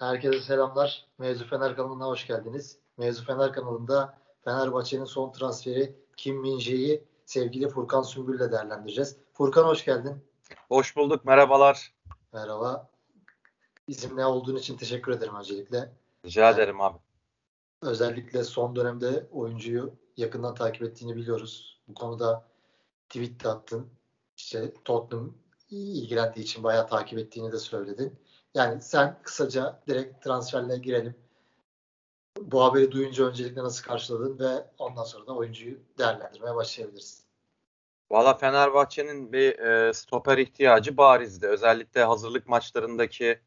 Herkese selamlar. Mevzu Fener kanalına hoş geldiniz. Mevzu Fener kanalında Fenerbahçe'nin son transferi Kim Min-jae'yi sevgili Furkan Sümbül ile değerlendireceğiz. Furkan hoş geldin. Hoş bulduk. Merhabalar. Merhaba. Bizimle olduğun için teşekkür ederim öncelikle. Rica yani, ederim abi. Özellikle son dönemde oyuncuyu yakından takip ettiğini biliyoruz. Bu konuda tweet de attın. İşte Tottenham ilgilendiği için bayağı takip ettiğini de söyledin. Yani sen kısaca direkt transferle girelim. Bu haberi duyunca öncelikle nasıl karşıladın ve ondan sonra da oyuncuyu değerlendirmeye başlayabiliriz. Valla Fenerbahçe'nin bir e, stoper ihtiyacı barizdi. Özellikle hazırlık maçlarındaki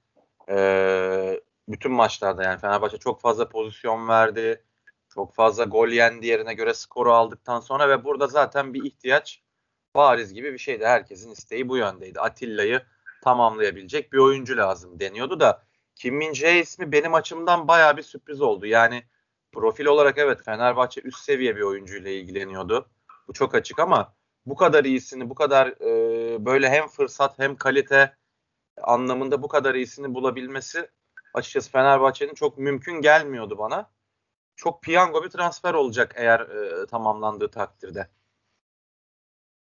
e, bütün maçlarda yani Fenerbahçe çok fazla pozisyon verdi. Çok fazla gol yendi yerine göre skoru aldıktan sonra ve burada zaten bir ihtiyaç bariz gibi bir şeydi. Herkesin isteği bu yöndeydi. Atilla'yı tamamlayabilecek bir oyuncu lazım deniyordu da Kim Min Jae ismi benim açımdan baya bir sürpriz oldu. Yani profil olarak evet Fenerbahçe üst seviye bir oyuncuyla ilgileniyordu. Bu çok açık ama bu kadar iyisini, bu kadar e, böyle hem fırsat hem kalite anlamında bu kadar iyisini bulabilmesi açıkçası Fenerbahçe'nin çok mümkün gelmiyordu bana. Çok piyango bir transfer olacak eğer e, tamamlandığı takdirde.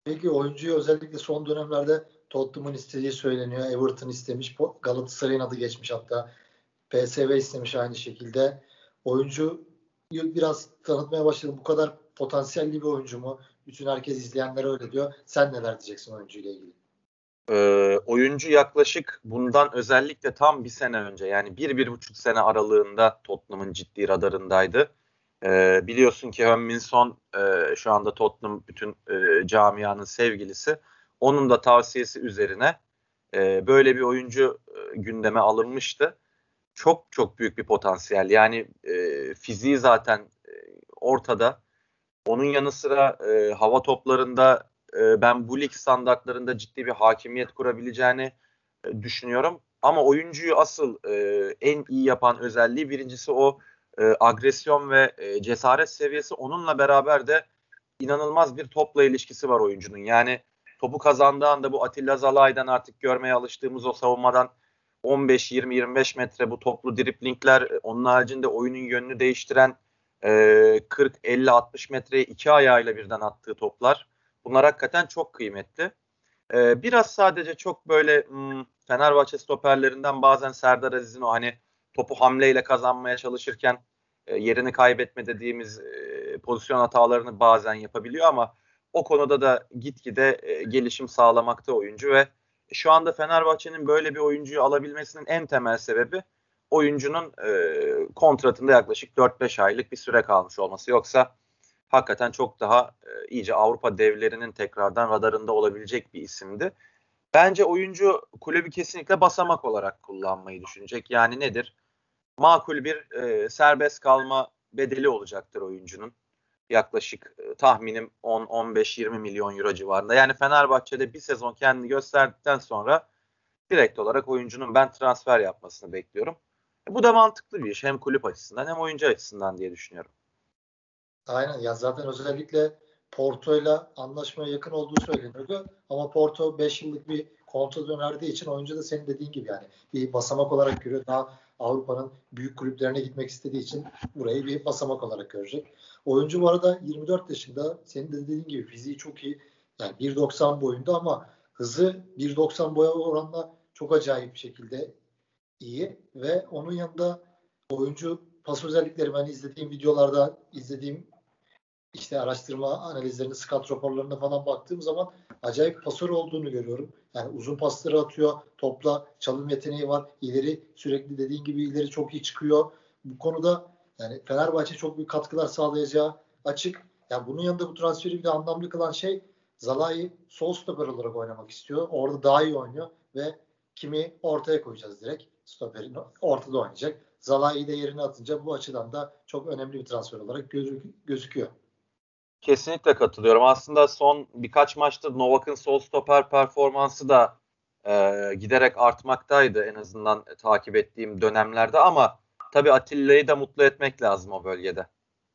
Peki oyuncuyu özellikle son dönemlerde Tottenham'ın istediği söyleniyor. Everton istemiş. Galatasaray'ın adı geçmiş hatta. PSV istemiş aynı şekilde. Oyuncu biraz tanıtmaya başladı. Bu kadar potansiyelli bir oyuncu mu? Bütün herkes izleyenler öyle diyor. Sen neler diyeceksin oyuncuyla ilgili? Ee, oyuncu yaklaşık bundan özellikle tam bir sene önce yani bir, bir buçuk sene aralığında Tottenham'ın ciddi radarındaydı. Ee, biliyorsun ki Hönminson e, şu anda Tottenham bütün e, camianın sevgilisi. Onun da tavsiyesi üzerine e, böyle bir oyuncu e, gündeme alınmıştı. Çok çok büyük bir potansiyel. Yani e, fiziği zaten e, ortada. Onun yanı sıra e, hava toplarında e, ben bu lig standartlarında ciddi bir hakimiyet kurabileceğini e, düşünüyorum. Ama oyuncuyu asıl e, en iyi yapan özelliği birincisi o e, agresyon ve e, cesaret seviyesi. Onunla beraber de inanılmaz bir topla ilişkisi var oyuncunun. Yani topu kazandığı anda bu Atilla Zalay'dan artık görmeye alıştığımız o savunmadan 15, 20, 25 metre bu toplu driplingler e, onun haricinde oyunun yönünü değiştiren e, 40, 50, 60 metreye iki ayağıyla birden attığı toplar. Bunlar hakikaten çok kıymetli. E, biraz sadece çok böyle hmm, Fenerbahçe stoperlerinden bazen Serdar Aziz'in o hani topu hamleyle kazanmaya çalışırken e, yerini kaybetme dediğimiz e, pozisyon hatalarını bazen yapabiliyor ama o konuda da gitgide e, gelişim sağlamakta oyuncu ve şu anda Fenerbahçe'nin böyle bir oyuncuyu alabilmesinin en temel sebebi oyuncunun e, kontratında yaklaşık 4-5 aylık bir süre kalmış olması. Yoksa hakikaten çok daha e, iyice Avrupa devlerinin tekrardan radarında olabilecek bir isimdi. Bence oyuncu kulübü kesinlikle basamak olarak kullanmayı düşünecek. Yani nedir? Makul bir e, serbest kalma bedeli olacaktır oyuncunun yaklaşık e, tahminim 10-15-20 milyon euro civarında. Yani Fenerbahçe'de bir sezon kendini gösterdikten sonra direkt olarak oyuncunun ben transfer yapmasını bekliyorum. E, bu da mantıklı bir iş hem kulüp açısından hem oyuncu açısından diye düşünüyorum. Aynen ya zaten özellikle Porto'yla anlaşmaya yakın olduğu söyleniyordu. Ama Porto 5 yıllık bir kontrat önerdiği için oyuncu da senin dediğin gibi yani bir basamak olarak görüyor. Daha Avrupa'nın büyük kulüplerine gitmek istediği için burayı bir basamak olarak görecek. Oyuncu bu arada 24 yaşında. Senin de dediğin gibi fiziği çok iyi. Yani 1.90 boyunda ama hızı 1.90 boya oranla çok acayip bir şekilde iyi ve onun yanında oyuncu pas özellikleri ben izlediğim videolarda izlediğim işte araştırma analizlerini, scout raporlarına falan baktığım zaman acayip pasör olduğunu görüyorum. Yani uzun pasları atıyor, topla çalım yeteneği var. İleri sürekli dediğin gibi ileri çok iyi çıkıyor. Bu konuda yani Fenerbahçe çok büyük katkılar sağlayacağı açık. Yani bunun yanında bu transferi bir de anlamlı kılan şey Zalai sol stoper olarak oynamak istiyor. Orada daha iyi oynuyor ve kimi ortaya koyacağız direkt. Stoperin ortada oynayacak. Zalai'yi de yerine atınca bu açıdan da çok önemli bir transfer olarak gözüküyor. Kesinlikle katılıyorum. Aslında son birkaç maçta Novak'ın sol stoper performansı da e, giderek artmaktaydı en azından takip ettiğim dönemlerde ama tabii Atilla'yı da mutlu etmek lazım o bölgede.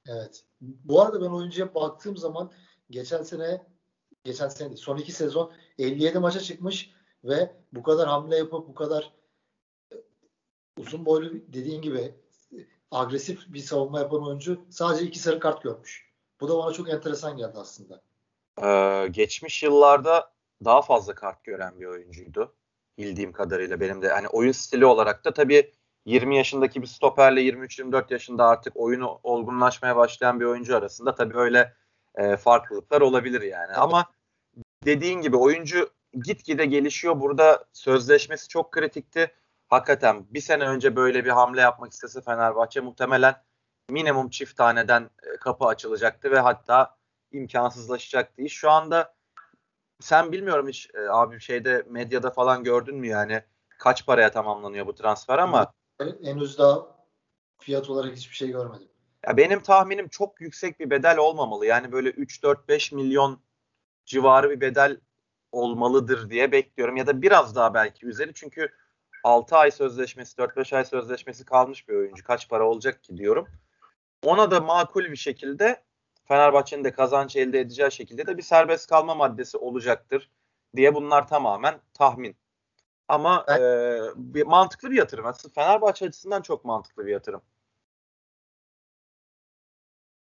Evet. Bu arada ben oyuncuya baktığım zaman geçen sene geçen sene son iki sezon 57 maça çıkmış ve bu kadar hamle yapıp bu kadar uzun boylu dediğin gibi agresif bir savunma yapan oyuncu sadece iki sarı kart görmüş. Bu da bana çok enteresan geldi aslında. Ee, geçmiş yıllarda daha fazla kart gören bir oyuncuydu. Bildiğim kadarıyla benim de hani oyun stili olarak da tabii 20 yaşındaki bir stoperle 23-24 yaşında artık oyunu olgunlaşmaya başlayan bir oyuncu arasında tabii öyle e, farklılıklar olabilir yani. Evet. Ama dediğin gibi oyuncu gitgide gelişiyor. Burada sözleşmesi çok kritikti. Hakikaten bir sene önce böyle bir hamle yapmak istese Fenerbahçe muhtemelen minimum çift taneden e, kapı açılacaktı ve hatta imkansızlaşacaktı iş. Şu anda sen bilmiyorum hiç e, abi şeyde medyada falan gördün mü yani kaç paraya tamamlanıyor bu transfer ama henüz daha fiyat olarak hiçbir şey görmedim. Ya benim tahminim çok yüksek bir bedel olmamalı. Yani böyle 3 4 5 milyon civarı bir bedel olmalıdır diye bekliyorum ya da biraz daha belki üzeri çünkü 6 ay sözleşmesi 4-5 ay sözleşmesi kalmış bir oyuncu kaç para olacak ki diyorum. Ona da makul bir şekilde Fenerbahçe'nin de kazanç elde edeceği şekilde de bir serbest kalma maddesi olacaktır diye bunlar tamamen tahmin. Ama ben, e, bir, mantıklı bir yatırım. Aslında Fenerbahçe açısından çok mantıklı bir yatırım.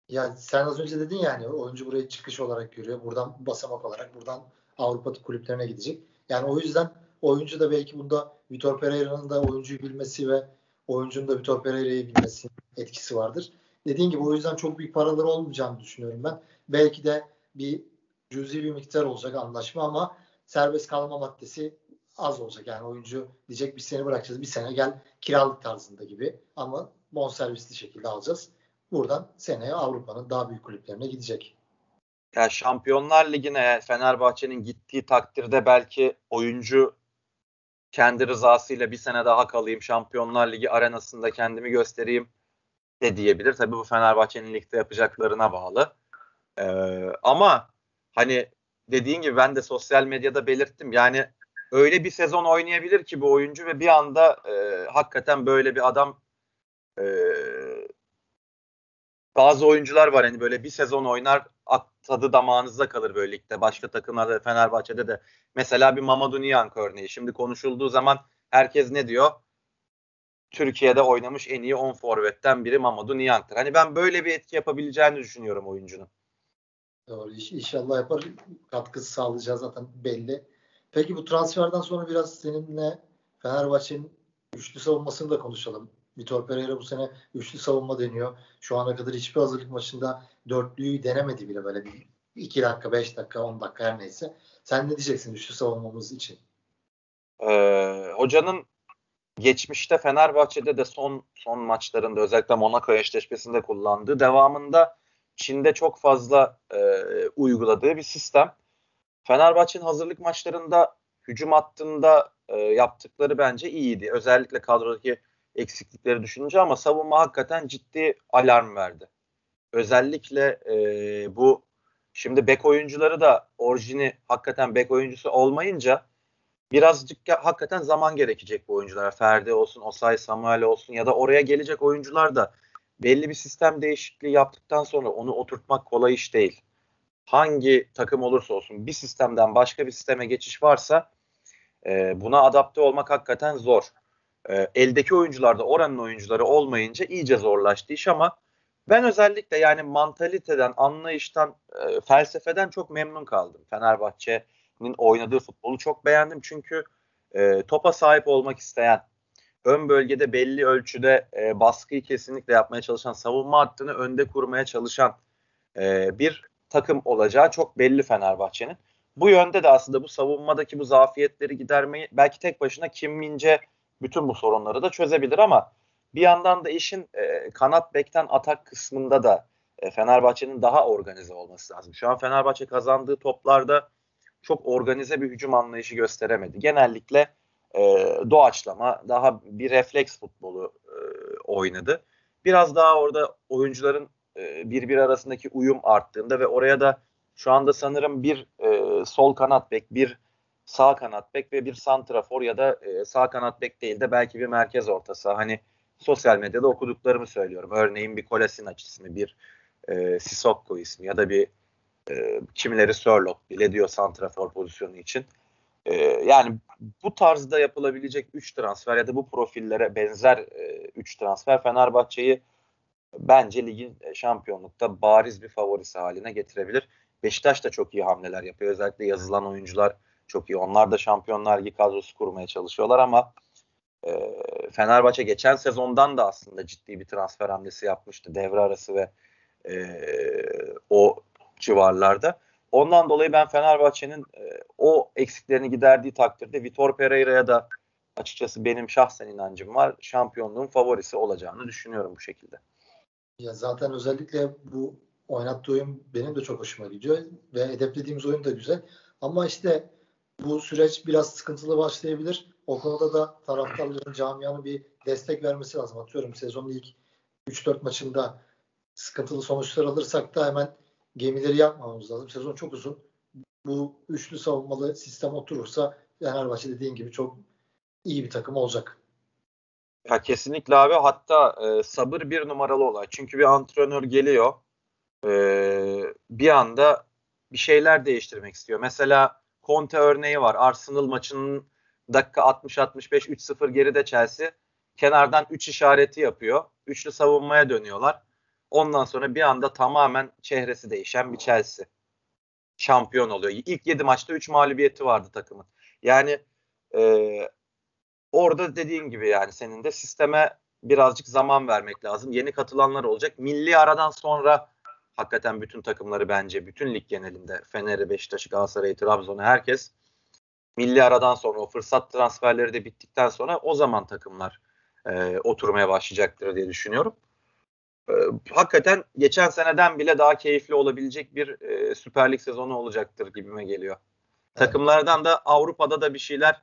Ya sen az önce dedin yani oyuncu burayı çıkış olarak görüyor. Buradan basamak olarak buradan Avrupa kulüplerine gidecek. Yani o yüzden oyuncu da belki bunda Vitor Pereira'nın da oyuncuyu bilmesi ve oyuncunun da Vitor Pereira'yı bilmesi etkisi vardır. Dediğim gibi o yüzden çok büyük paraları olmayacağını düşünüyorum ben. Belki de bir cüzi bir miktar olacak anlaşma ama serbest kalma maddesi az olacak. Yani oyuncu diyecek bir sene bırakacağız bir sene gel kiralık tarzında gibi ama bonservisli şekilde alacağız. Buradan seneye Avrupa'nın daha büyük kulüplerine gidecek. Ya Şampiyonlar Ligi'ne Fenerbahçe'nin gittiği takdirde belki oyuncu kendi rızasıyla bir sene daha kalayım Şampiyonlar Ligi arenasında kendimi göstereyim de diyebilir. Tabii bu Fenerbahçe'nin ligde yapacaklarına bağlı. Ee, ama hani dediğin gibi ben de sosyal medyada belirttim. Yani öyle bir sezon oynayabilir ki bu oyuncu ve bir anda e, hakikaten böyle bir adam e, bazı oyuncular var hani böyle bir sezon oynar tadı damağınızda kalır böyle ligde. Başka takımlarda Fenerbahçe'de de mesela bir Mamadou Niang örneği. Şimdi konuşulduğu zaman herkes ne diyor? Türkiye'de oynamış en iyi 10 forvetten biri Mamadou Niang'tır. Hani ben böyle bir etki yapabileceğini düşünüyorum oyuncunun. Doğru. İnşallah yapar. Katkısı sağlayacağız zaten belli. Peki bu transferden sonra biraz seninle Fenerbahçe'nin üçlü savunmasını da konuşalım. Vitor Pereira bu sene üçlü savunma deniyor. Şu ana kadar hiçbir hazırlık maçında dörtlüyü denemedi bile böyle bir 2 dakika, 5 dakika, 10 dakika her neyse. Sen ne diyeceksin üçlü savunmamız için? Ee, hocanın geçmişte Fenerbahçe'de de son son maçlarında özellikle Monaco eşleşmesinde kullandığı devamında Çin'de çok fazla e, uyguladığı bir sistem. Fenerbahçe'nin hazırlık maçlarında hücum hattında e, yaptıkları bence iyiydi. Özellikle kadrodaki eksiklikleri düşününce ama savunma hakikaten ciddi alarm verdi. Özellikle e, bu şimdi bek oyuncuları da orijini hakikaten bek oyuncusu olmayınca birazcık hakikaten zaman gerekecek bu oyunculara. Ferdi olsun, Osay Samuel olsun ya da oraya gelecek oyuncular da belli bir sistem değişikliği yaptıktan sonra onu oturtmak kolay iş değil. Hangi takım olursa olsun bir sistemden başka bir sisteme geçiş varsa e, buna adapte olmak hakikaten zor. E, eldeki oyuncularda oranın oyuncuları olmayınca iyice zorlaştı iş ama ben özellikle yani mantaliteden, anlayıştan, e, felsefeden çok memnun kaldım. Fenerbahçe'nin oynadığı futbolu çok beğendim çünkü e, topa sahip olmak isteyen, ön bölgede belli ölçüde e, baskıyı kesinlikle yapmaya çalışan, savunma hattını önde kurmaya çalışan e, bir takım olacağı çok belli Fenerbahçe'nin. Bu yönde de aslında bu savunmadaki bu zafiyetleri gidermeyi belki tek başına Kim Mince bütün bu sorunları da çözebilir ama bir yandan da işin e, kanat bekten atak kısmında da e, Fenerbahçe'nin daha organize olması lazım. Şu an Fenerbahçe kazandığı toplarda çok organize bir hücum anlayışı gösteremedi. Genellikle e, doğaçlama, daha bir refleks futbolu e, oynadı. Biraz daha orada oyuncuların e, birbiri arasındaki uyum arttığında ve oraya da şu anda sanırım bir e, sol kanat bek, bir sağ kanat bek ve bir santrafor ya da e, sağ kanat bek değil de belki bir merkez ortası. Hani sosyal medyada okuduklarımı söylüyorum. Örneğin bir Kolasinac ismi, bir e, Sissoko ismi ya da bir e, kimileri Sörloth bile diyor santrafor pozisyonu için. E, yani bu tarzda yapılabilecek 3 transfer ya da bu profillere benzer 3 e, transfer Fenerbahçe'yi bence ligin şampiyonlukta bariz bir favorisi haline getirebilir. Beşiktaş da çok iyi hamleler yapıyor. Özellikle yazılan oyuncular çok iyi. Onlar da Şampiyonlar Ligi kadrosu kurmaya çalışıyorlar ama e, Fenerbahçe geçen sezondan da aslında ciddi bir transfer hamlesi yapmıştı. Devre arası ve e, o civarlarda. Ondan dolayı ben Fenerbahçe'nin e, o eksiklerini giderdiği takdirde Vitor Pereira'ya da açıkçası benim şahsen inancım var. Şampiyonluğun favorisi olacağını düşünüyorum bu şekilde. Ya zaten özellikle bu oynattığı oyun benim de çok hoşuma gidiyor ve hedeflediğimiz oyun da güzel. Ama işte bu süreç biraz sıkıntılı başlayabilir. O konuda da taraftarların camianın bir destek vermesi lazım. Atıyorum sezonun ilk 3-4 maçında sıkıntılı sonuçlar alırsak da hemen gemileri yapmamamız lazım. Sezon çok uzun. Bu üçlü savunmalı sistem oturursa Fenerbahçe dediğin gibi çok iyi bir takım olacak. Ya kesinlikle abi hatta e, sabır bir numaralı olay. Çünkü bir antrenör geliyor e, bir anda bir şeyler değiştirmek istiyor. Mesela Conte örneği var. Arsenal maçının dakika 60-65 3-0 geride Chelsea. Kenardan 3 işareti yapıyor. Üçlü savunmaya dönüyorlar. Ondan sonra bir anda tamamen çehresi değişen bir Chelsea. Şampiyon oluyor. İlk 7 maçta 3 mağlubiyeti vardı takımın. Yani e, orada dediğin gibi yani senin de sisteme birazcık zaman vermek lazım. Yeni katılanlar olacak. Milli aradan sonra hakikaten bütün takımları bence bütün lig genelinde Fener'i, Beşiktaş'ı, Galatasaray'ı, Trabzon'u herkes milli aradan sonra o fırsat transferleri de bittikten sonra o zaman takımlar e, oturmaya başlayacaktır diye düşünüyorum. E, hakikaten geçen seneden bile daha keyifli olabilecek bir e, Süper Lig sezonu olacaktır gibime geliyor. Evet. Takımlardan da Avrupa'da da bir şeyler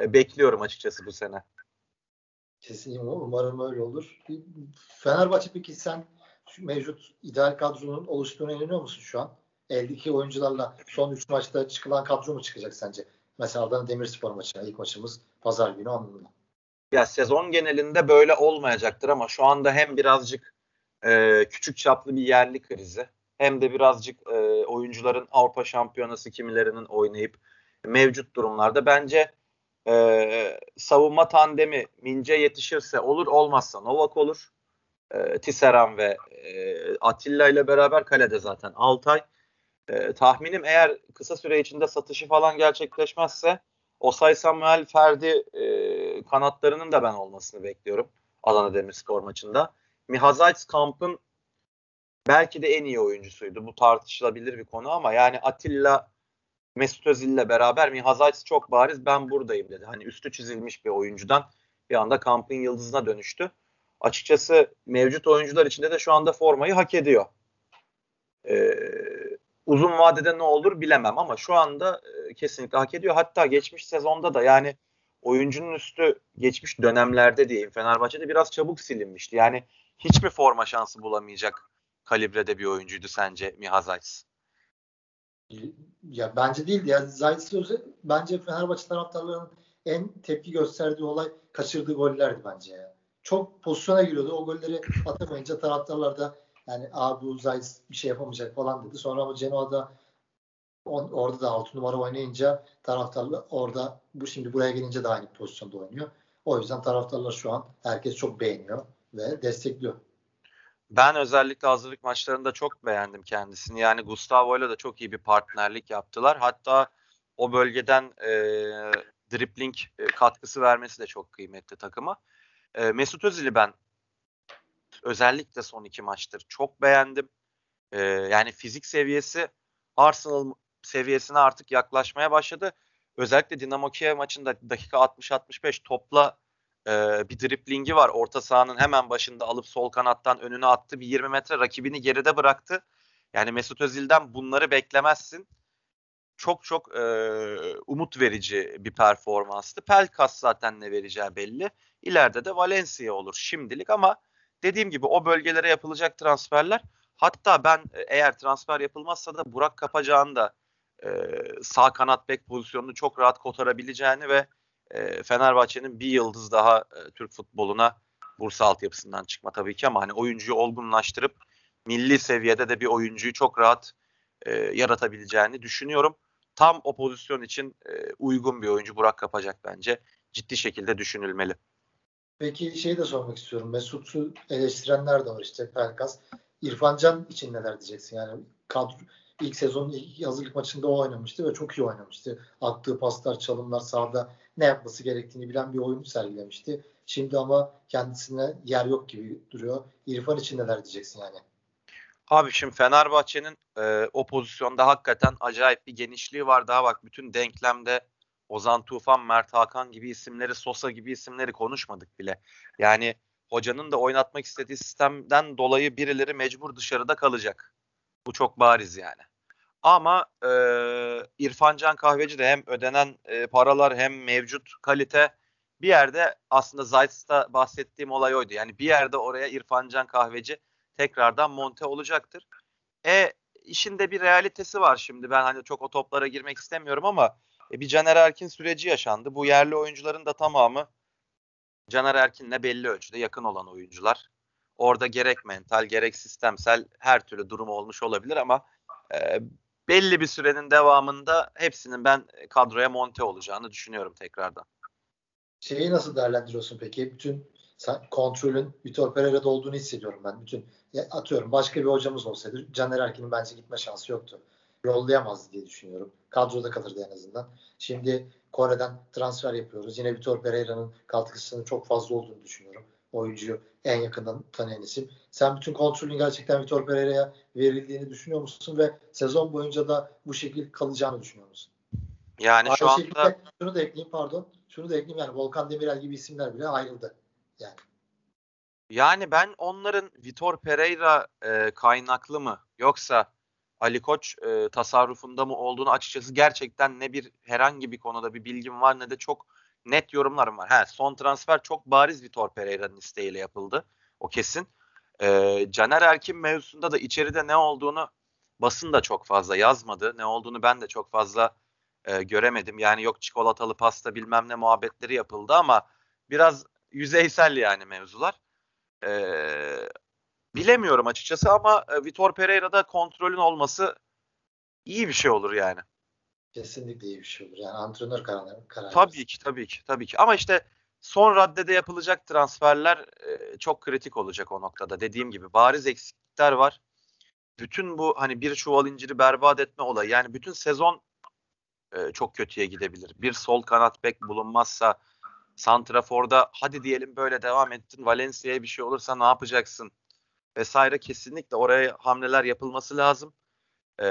e, bekliyorum açıkçası bu sene. Kesinlikle umarım öyle olur. Fenerbahçe peki sen şu mevcut ideal kadronun oluştuğuna inanıyor musun şu an? Eldeki oyuncularla son 3 maçta çıkılan kadro mu çıkacak sence? Mesela Adana Demirspor maçına ilk maçımız pazar günü anlamında. Ya sezon genelinde böyle olmayacaktır ama şu anda hem birazcık e, küçük çaplı bir yerli krizi hem de birazcık e, oyuncuların Avrupa Şampiyonası kimilerinin oynayıp mevcut durumlarda bence e, savunma tandemi Mince yetişirse olur olmazsa Novak olur. E, Tisseran ve e, Atilla ile beraber kalede zaten Altay. E, tahminim eğer kısa süre içinde satışı falan gerçekleşmezse Osay Samuel Ferdi e, kanatlarının da ben olmasını bekliyorum Adana Demirspor maçında. Mihazayt kampın belki de en iyi oyuncusuydu. Bu tartışılabilir bir konu ama yani Atilla Mesut Özil ile beraber Mihazayt çok bariz ben buradayım dedi. Hani üstü çizilmiş bir oyuncudan bir anda kampın yıldızına dönüştü. Açıkçası mevcut oyuncular içinde de şu anda formayı hak ediyor. Ee, uzun vadede ne olur bilemem ama şu anda e, kesinlikle hak ediyor. Hatta geçmiş sezonda da yani oyuncunun üstü geçmiş dönemlerde diyeyim Fenerbahçe'de biraz çabuk silinmişti. Yani hiç mi forma şansı bulamayacak kalibrede bir oyuncuydu sence Miha Zayt? Ya bence değildi. Ya Zayt bence Fenerbahçe taraftarlarının en tepki gösterdiği olay kaçırdığı gollerdi bence ya. Çok pozisyona giriyordu. O golleri atamayınca taraftarlar da yani abi bu Zayt bir şey yapamayacak falan dedi. Sonra ama Genoa'da orada da 6 numara oynayınca taraftarlar orada bu şimdi buraya gelince de aynı pozisyonda oynuyor. O yüzden taraftarlar şu an herkes çok beğeniyor ve destekliyor. Ben özellikle hazırlık maçlarında çok beğendim kendisini. Yani Gustavo ile de çok iyi bir partnerlik yaptılar. Hatta o bölgeden e, dribbling e, katkısı vermesi de çok kıymetli takıma. E, Mesut Özil'i ben özellikle son iki maçtır çok beğendim. E, yani fizik seviyesi Arsenal seviyesine artık yaklaşmaya başladı. Özellikle Dinamo Kiev maçında dakika 60-65 topla e, bir driplingi var. Orta sahanın hemen başında alıp sol kanattan önüne attı. Bir 20 metre rakibini geride bıraktı. Yani Mesut Özil'den bunları beklemezsin. Çok çok e, umut verici bir performanstı. Pelkas zaten ne vereceği belli. İleride de Valencia olur şimdilik ama dediğim gibi o bölgelere yapılacak transferler hatta ben e, eğer transfer yapılmazsa da Burak Kapacağ'ın da e, sağ kanat bek pozisyonunu çok rahat kotarabileceğini ve e, Fenerbahçe'nin bir yıldız daha e, Türk futboluna Bursa altyapısından çıkma tabii ki ama hani oyuncuyu olgunlaştırıp milli seviyede de bir oyuncuyu çok rahat e, yaratabileceğini düşünüyorum. tam o pozisyon için e, uygun bir oyuncu Burak Kapacak bence. Ciddi şekilde düşünülmeli. Peki şey de sormak istiyorum. Mesut'u eleştirenler de var işte Pelkas. İrfan Can için neler diyeceksin? Yani kadro ilk sezonun ilk hazırlık maçında o oynamıştı ve çok iyi oynamıştı. Attığı paslar, çalımlar sahada ne yapması gerektiğini bilen bir oyun sergilemişti. Şimdi ama kendisine yer yok gibi duruyor. İrfan için neler diyeceksin yani? Abi şimdi Fenerbahçe'nin e, o pozisyonda hakikaten acayip bir genişliği var. Daha bak bütün denklemde Ozan Tufan, Mert Hakan gibi isimleri, Sosa gibi isimleri konuşmadık bile. Yani hocanın da oynatmak istediği sistemden dolayı birileri mecbur dışarıda kalacak. Bu çok bariz yani. Ama e, İrfan Can Kahveci de hem ödenen e, paralar hem mevcut kalite bir yerde aslında Zayt'ta bahsettiğim olay oydu. Yani bir yerde oraya İrfan Can Kahveci tekrardan monte olacaktır. E işin de bir realitesi var şimdi. Ben hani çok o toplara girmek istemiyorum ama e, bir Caner Erkin süreci yaşandı. Bu yerli oyuncuların da tamamı Caner Erkin'le belli ölçüde yakın olan oyuncular. Orada gerek mental gerek sistemsel her türlü durum olmuş olabilir ama e, belli bir sürenin devamında hepsinin ben kadroya monte olacağını düşünüyorum tekrardan. Şeyi nasıl değerlendiriyorsun peki? Bütün kontrolün Vitor Pereira'da olduğunu hissediyorum ben. Bütün atıyorum başka bir hocamız olsaydı Caner Erkin'in bence gitme şansı yoktu. Yollayamazdı diye düşünüyorum. Kadroda kalırdı en azından. Şimdi Kore'den transfer yapıyoruz. Yine Vitor Pereira'nın katkısının çok fazla olduğunu düşünüyorum. Oyuncuyu en yakından tanıyan isim. Sen bütün kontrolün gerçekten Vitor Pereira'ya verildiğini düşünüyor musun ve sezon boyunca da bu şekilde kalacağını düşünüyor musun? Yani şu anda şunu da ekleyeyim pardon. Şunu da ekleyeyim yani Volkan Demirel gibi isimler bile ayrıldı. Yani. Yani ben onların Vitor Pereira e, kaynaklı mı yoksa Ali Koç e, tasarrufunda mı olduğunu açıkçası gerçekten ne bir herhangi bir konuda bir bilgim var ne de çok net yorumlarım var. He, son transfer çok bariz Vitor Pereira'nın isteğiyle yapıldı. O kesin. E, Caner Erkin mevzusunda da içeride ne olduğunu basın da çok fazla yazmadı. Ne olduğunu ben de çok fazla e, göremedim. Yani yok çikolatalı pasta bilmem ne muhabbetleri yapıldı ama biraz yüzeysel yani mevzular. E, bilemiyorum açıkçası ama e, Vitor Pereira'da kontrolün olması iyi bir şey olur yani. Kesinlikle iyi bir şey olur. Yani antrenör kararı. kararı tabii ki tabii ki tabii ki. Ama işte son raddede yapılacak transferler e, çok kritik olacak o noktada. Dediğim gibi bariz eksiklikler var. Bütün bu hani bir çuval inciri berbat etme olayı yani bütün sezon e, çok kötüye gidebilir. Bir sol kanat bek bulunmazsa Santrafor'da hadi diyelim böyle devam ettin Valencia'ya bir şey olursa ne yapacaksın vesaire kesinlikle oraya hamleler yapılması lazım. Ee,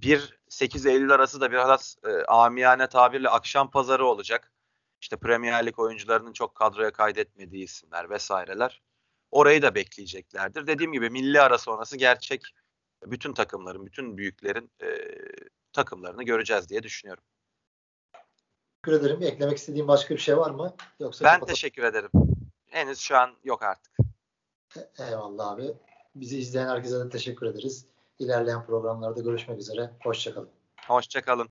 1-8 Eylül arası da biraz e, amiyane tabirle akşam pazarı olacak. İşte Premier Lig oyuncularının çok kadroya kaydetmediği isimler vesaireler. Orayı da bekleyeceklerdir. Dediğim gibi milli ara sonrası gerçek bütün takımların, bütün büyüklerin e, takımlarını göreceğiz diye düşünüyorum. Teşekkür ederim. Eklemek istediğin başka bir şey var mı? Yoksa ben kapatalım. teşekkür ederim. Henüz şu an yok artık. E, eyvallah abi. Bizi izleyen herkese de teşekkür ederiz. İlerleyen programlarda görüşmek üzere. Hoşçakalın. Hoşçakalın.